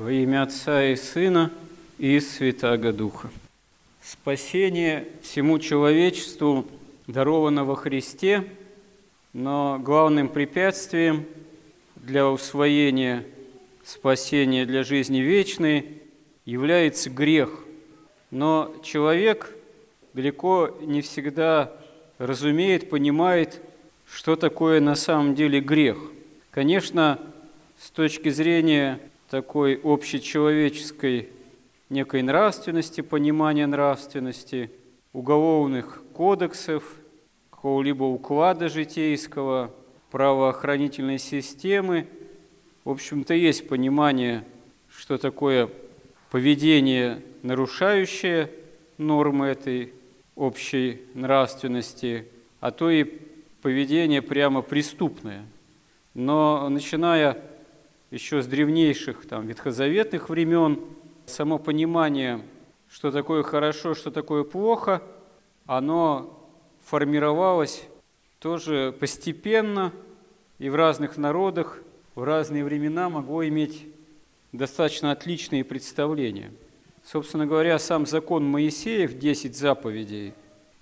Во имя Отца и Сына и Святаго Духа. Спасение всему человечеству даровано во Христе, но главным препятствием для усвоения спасения для жизни вечной является грех. Но человек далеко не всегда разумеет, понимает, что такое на самом деле грех. Конечно, с точки зрения такой общечеловеческой некой нравственности, понимания нравственности, уголовных кодексов, какого-либо уклада житейского, правоохранительной системы. В общем-то, есть понимание, что такое поведение, нарушающее нормы этой общей нравственности, а то и поведение прямо преступное. Но начиная еще с древнейших там, ветхозаветных времен, само понимание, что такое хорошо, что такое плохо, оно формировалось тоже постепенно и в разных народах, в разные времена могло иметь достаточно отличные представления. Собственно говоря, сам закон Моисеев, 10 заповедей,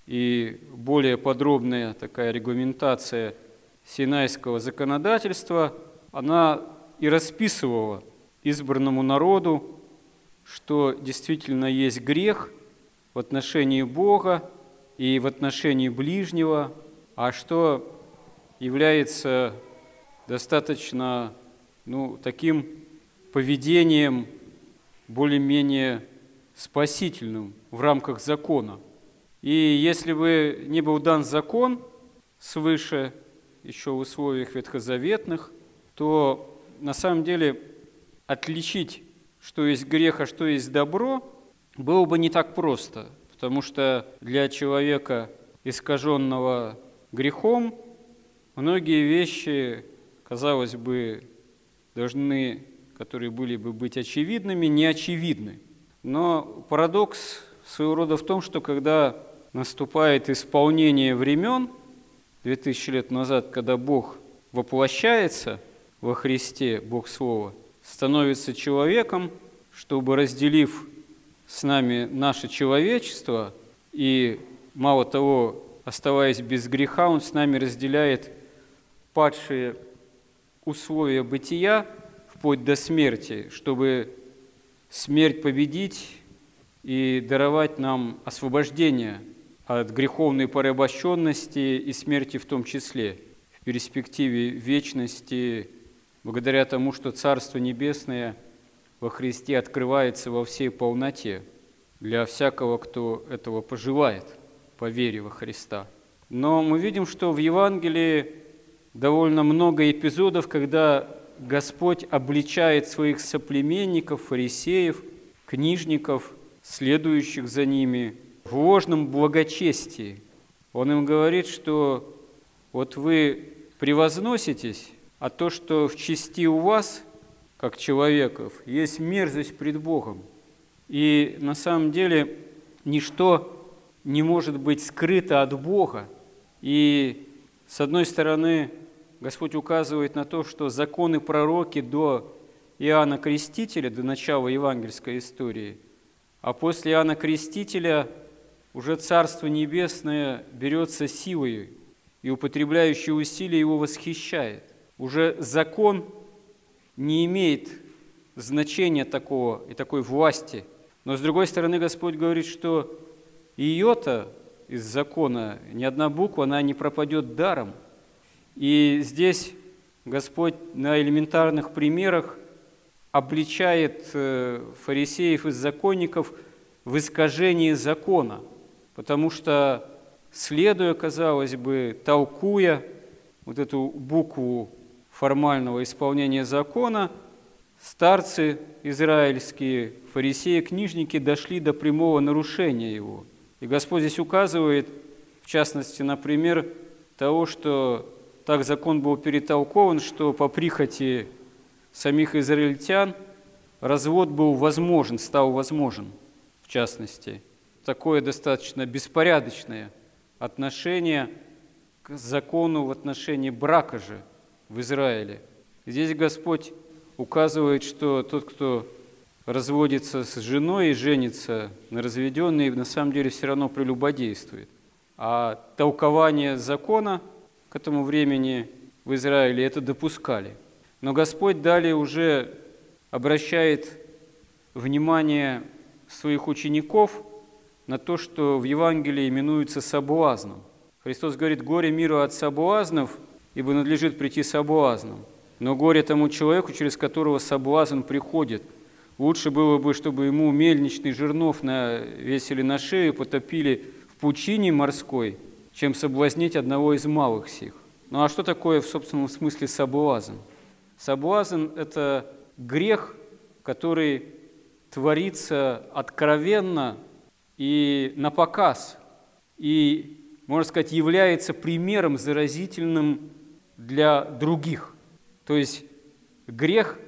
и более подробная такая регламентация синайского законодательства, она и расписывала избранному народу, что действительно есть грех в отношении Бога и в отношении ближнего, а что является достаточно ну, таким поведением более-менее спасительным в рамках закона. И если бы не был дан закон свыше, еще в условиях ветхозаветных, то на самом деле отличить, что есть грех, а что есть добро, было бы не так просто, потому что для человека, искаженного грехом, многие вещи, казалось бы, должны, которые были бы быть очевидными, не очевидны. Но парадокс своего рода в том, что когда наступает исполнение времен, 2000 лет назад, когда Бог воплощается – во Христе, Бог Слова, становится человеком, чтобы, разделив с нами наше человечество, и, мало того, оставаясь без греха, Он с нами разделяет падшие условия бытия вплоть до смерти, чтобы смерть победить и даровать нам освобождение от греховной порабощенности и смерти в том числе, в перспективе вечности благодаря тому, что Царство Небесное во Христе открывается во всей полноте для всякого, кто этого пожелает по вере во Христа. Но мы видим, что в Евангелии довольно много эпизодов, когда Господь обличает своих соплеменников, фарисеев, книжников, следующих за ними, в ложном благочестии. Он им говорит, что вот вы превозноситесь, а то, что в части у вас, как человеков, есть мерзость пред Богом. И на самом деле ничто не может быть скрыто от Бога. И с одной стороны, Господь указывает на то, что законы пророки до Иоанна Крестителя, до начала евангельской истории, а после Иоанна Крестителя уже Царство Небесное берется силой, и употребляющий усилия его восхищает уже закон не имеет значения такого и такой власти. Но с другой стороны, Господь говорит, что ее-то из закона ни одна буква, она не пропадет даром. И здесь Господь на элементарных примерах обличает э, фарисеев и законников в искажении закона, потому что, следуя, казалось бы, толкуя вот эту букву формального исполнения закона, старцы израильские, фарисеи, книжники дошли до прямого нарушения его. И Господь здесь указывает, в частности, например, того, что так закон был перетолкован, что по прихоти самих израильтян развод был возможен, стал возможен, в частности. Такое достаточно беспорядочное отношение к закону в отношении брака же – в Израиле. Здесь Господь указывает, что тот, кто разводится с женой и женится на разведенной, на самом деле все равно прелюбодействует. А толкование закона к этому времени в Израиле это допускали. Но Господь далее уже обращает внимание своих учеников на то, что в Евангелии именуется соблазном. Христос говорит, горе миру от соблазнов, ибо надлежит прийти соблазном. Но горе тому человеку, через которого соблазн приходит – Лучше было бы, чтобы ему мельничный жернов навесили на шею, потопили в пучине морской, чем соблазнить одного из малых сих. Ну а что такое в собственном смысле соблазн? Соблазн – это грех, который творится откровенно и на показ, и, можно сказать, является примером заразительным для других. То есть грех,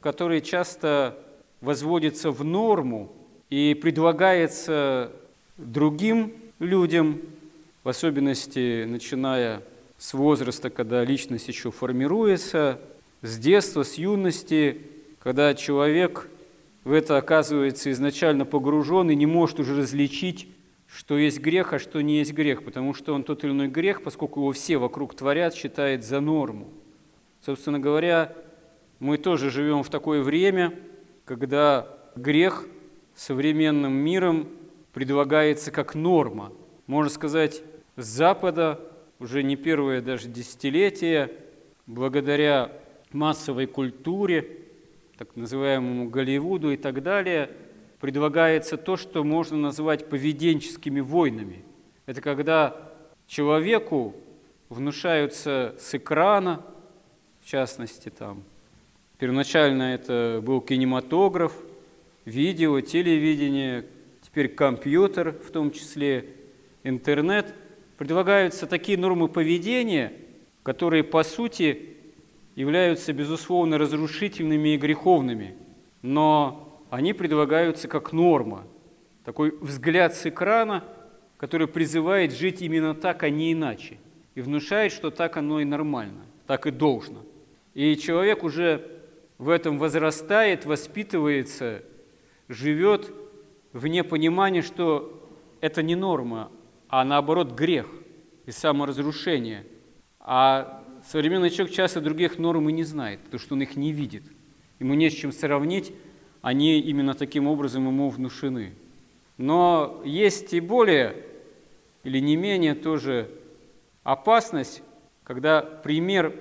который часто возводится в норму и предлагается другим людям, в особенности начиная с возраста, когда личность еще формируется, с детства, с юности, когда человек в это оказывается изначально погружен и не может уже различить, что есть грех, а что не есть грех, потому что он тот или иной грех, поскольку его все вокруг творят, считает за норму. Собственно говоря, мы тоже живем в такое время – когда грех современным миром предлагается как норма. Можно сказать, с Запада уже не первое даже десятилетие, благодаря массовой культуре, так называемому Голливуду и так далее, предлагается то, что можно назвать поведенческими войнами. Это когда человеку внушаются с экрана, в частности, там, Первоначально это был кинематограф, видео, телевидение, теперь компьютер, в том числе интернет. Предлагаются такие нормы поведения, которые по сути являются, безусловно, разрушительными и греховными, но они предлагаются как норма, такой взгляд с экрана, который призывает жить именно так, а не иначе, и внушает, что так оно и нормально, так и должно. И человек уже в этом возрастает, воспитывается, живет вне понимания, что это не норма, а наоборот грех и саморазрушение. А современный человек часто других норм и не знает, потому что он их не видит. Ему не с чем сравнить, они именно таким образом ему внушены. Но есть и более, или не менее тоже опасность, когда пример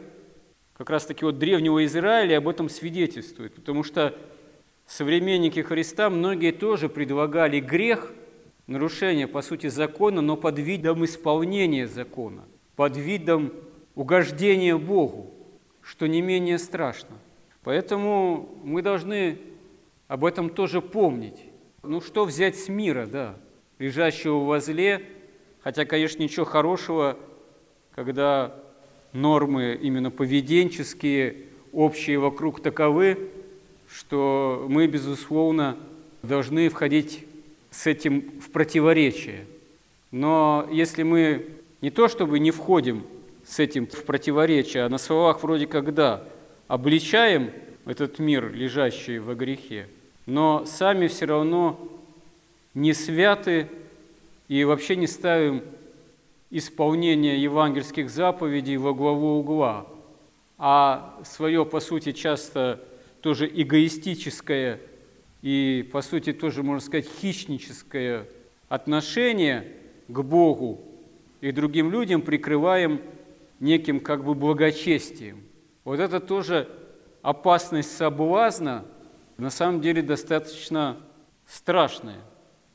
как раз-таки от древнего Израиля об этом свидетельствует, потому что современники Христа многие тоже предлагали грех, нарушение, по сути, закона, но под видом исполнения закона, под видом угождения Богу, что не менее страшно. Поэтому мы должны об этом тоже помнить. Ну что взять с мира, да, лежащего возле, хотя, конечно, ничего хорошего, когда нормы именно поведенческие, общие вокруг таковы, что мы, безусловно, должны входить с этим в противоречие. Но если мы не то чтобы не входим с этим в противоречие, а на словах вроде как да, обличаем этот мир, лежащий во грехе, но сами все равно не святы и вообще не ставим исполнение евангельских заповедей во главу угла, а свое, по сути, часто тоже эгоистическое и, по сути, тоже, можно сказать, хищническое отношение к Богу и другим людям прикрываем неким как бы благочестием. Вот это тоже опасность соблазна, на самом деле достаточно страшная.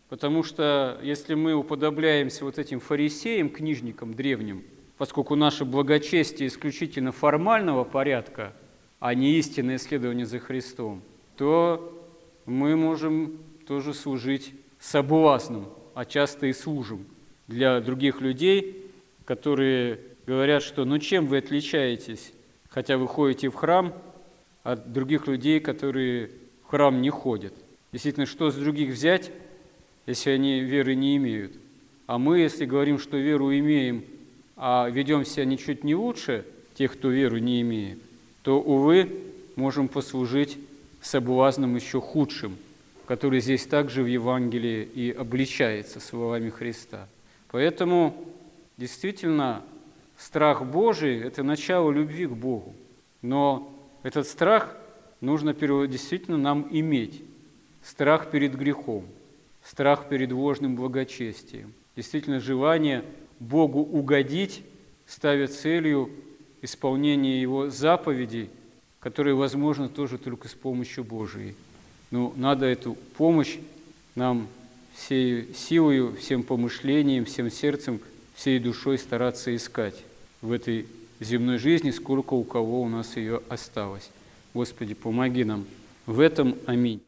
Потому что если мы уподобляемся вот этим фарисеям, книжникам древним, поскольку наше благочестие исключительно формального порядка, а не истинное исследование за Христом, то мы можем тоже служить соблазном, а часто и служим для других людей, которые говорят, что ну чем вы отличаетесь, хотя вы ходите в храм, от других людей, которые храм не ходят. Действительно, что с других взять, если они веры не имеют. А мы, если говорим, что веру имеем, а ведем себя ничуть не лучше тех, кто веру не имеет, то, увы, можем послужить соблазном еще худшим, который здесь также в Евангелии и обличается словами Христа. Поэтому действительно страх Божий – это начало любви к Богу. Но этот страх нужно действительно нам иметь. Страх перед грехом, страх перед ложным благочестием. Действительно желание Богу угодить, ставя целью исполнение Его заповедей, которые возможно тоже только с помощью Божией. Но надо эту помощь нам всей силой, всем помышлением, всем сердцем, всей душой стараться искать в этой земной жизни, сколько у кого у нас ее осталось. Господи, помоги нам в этом. Аминь.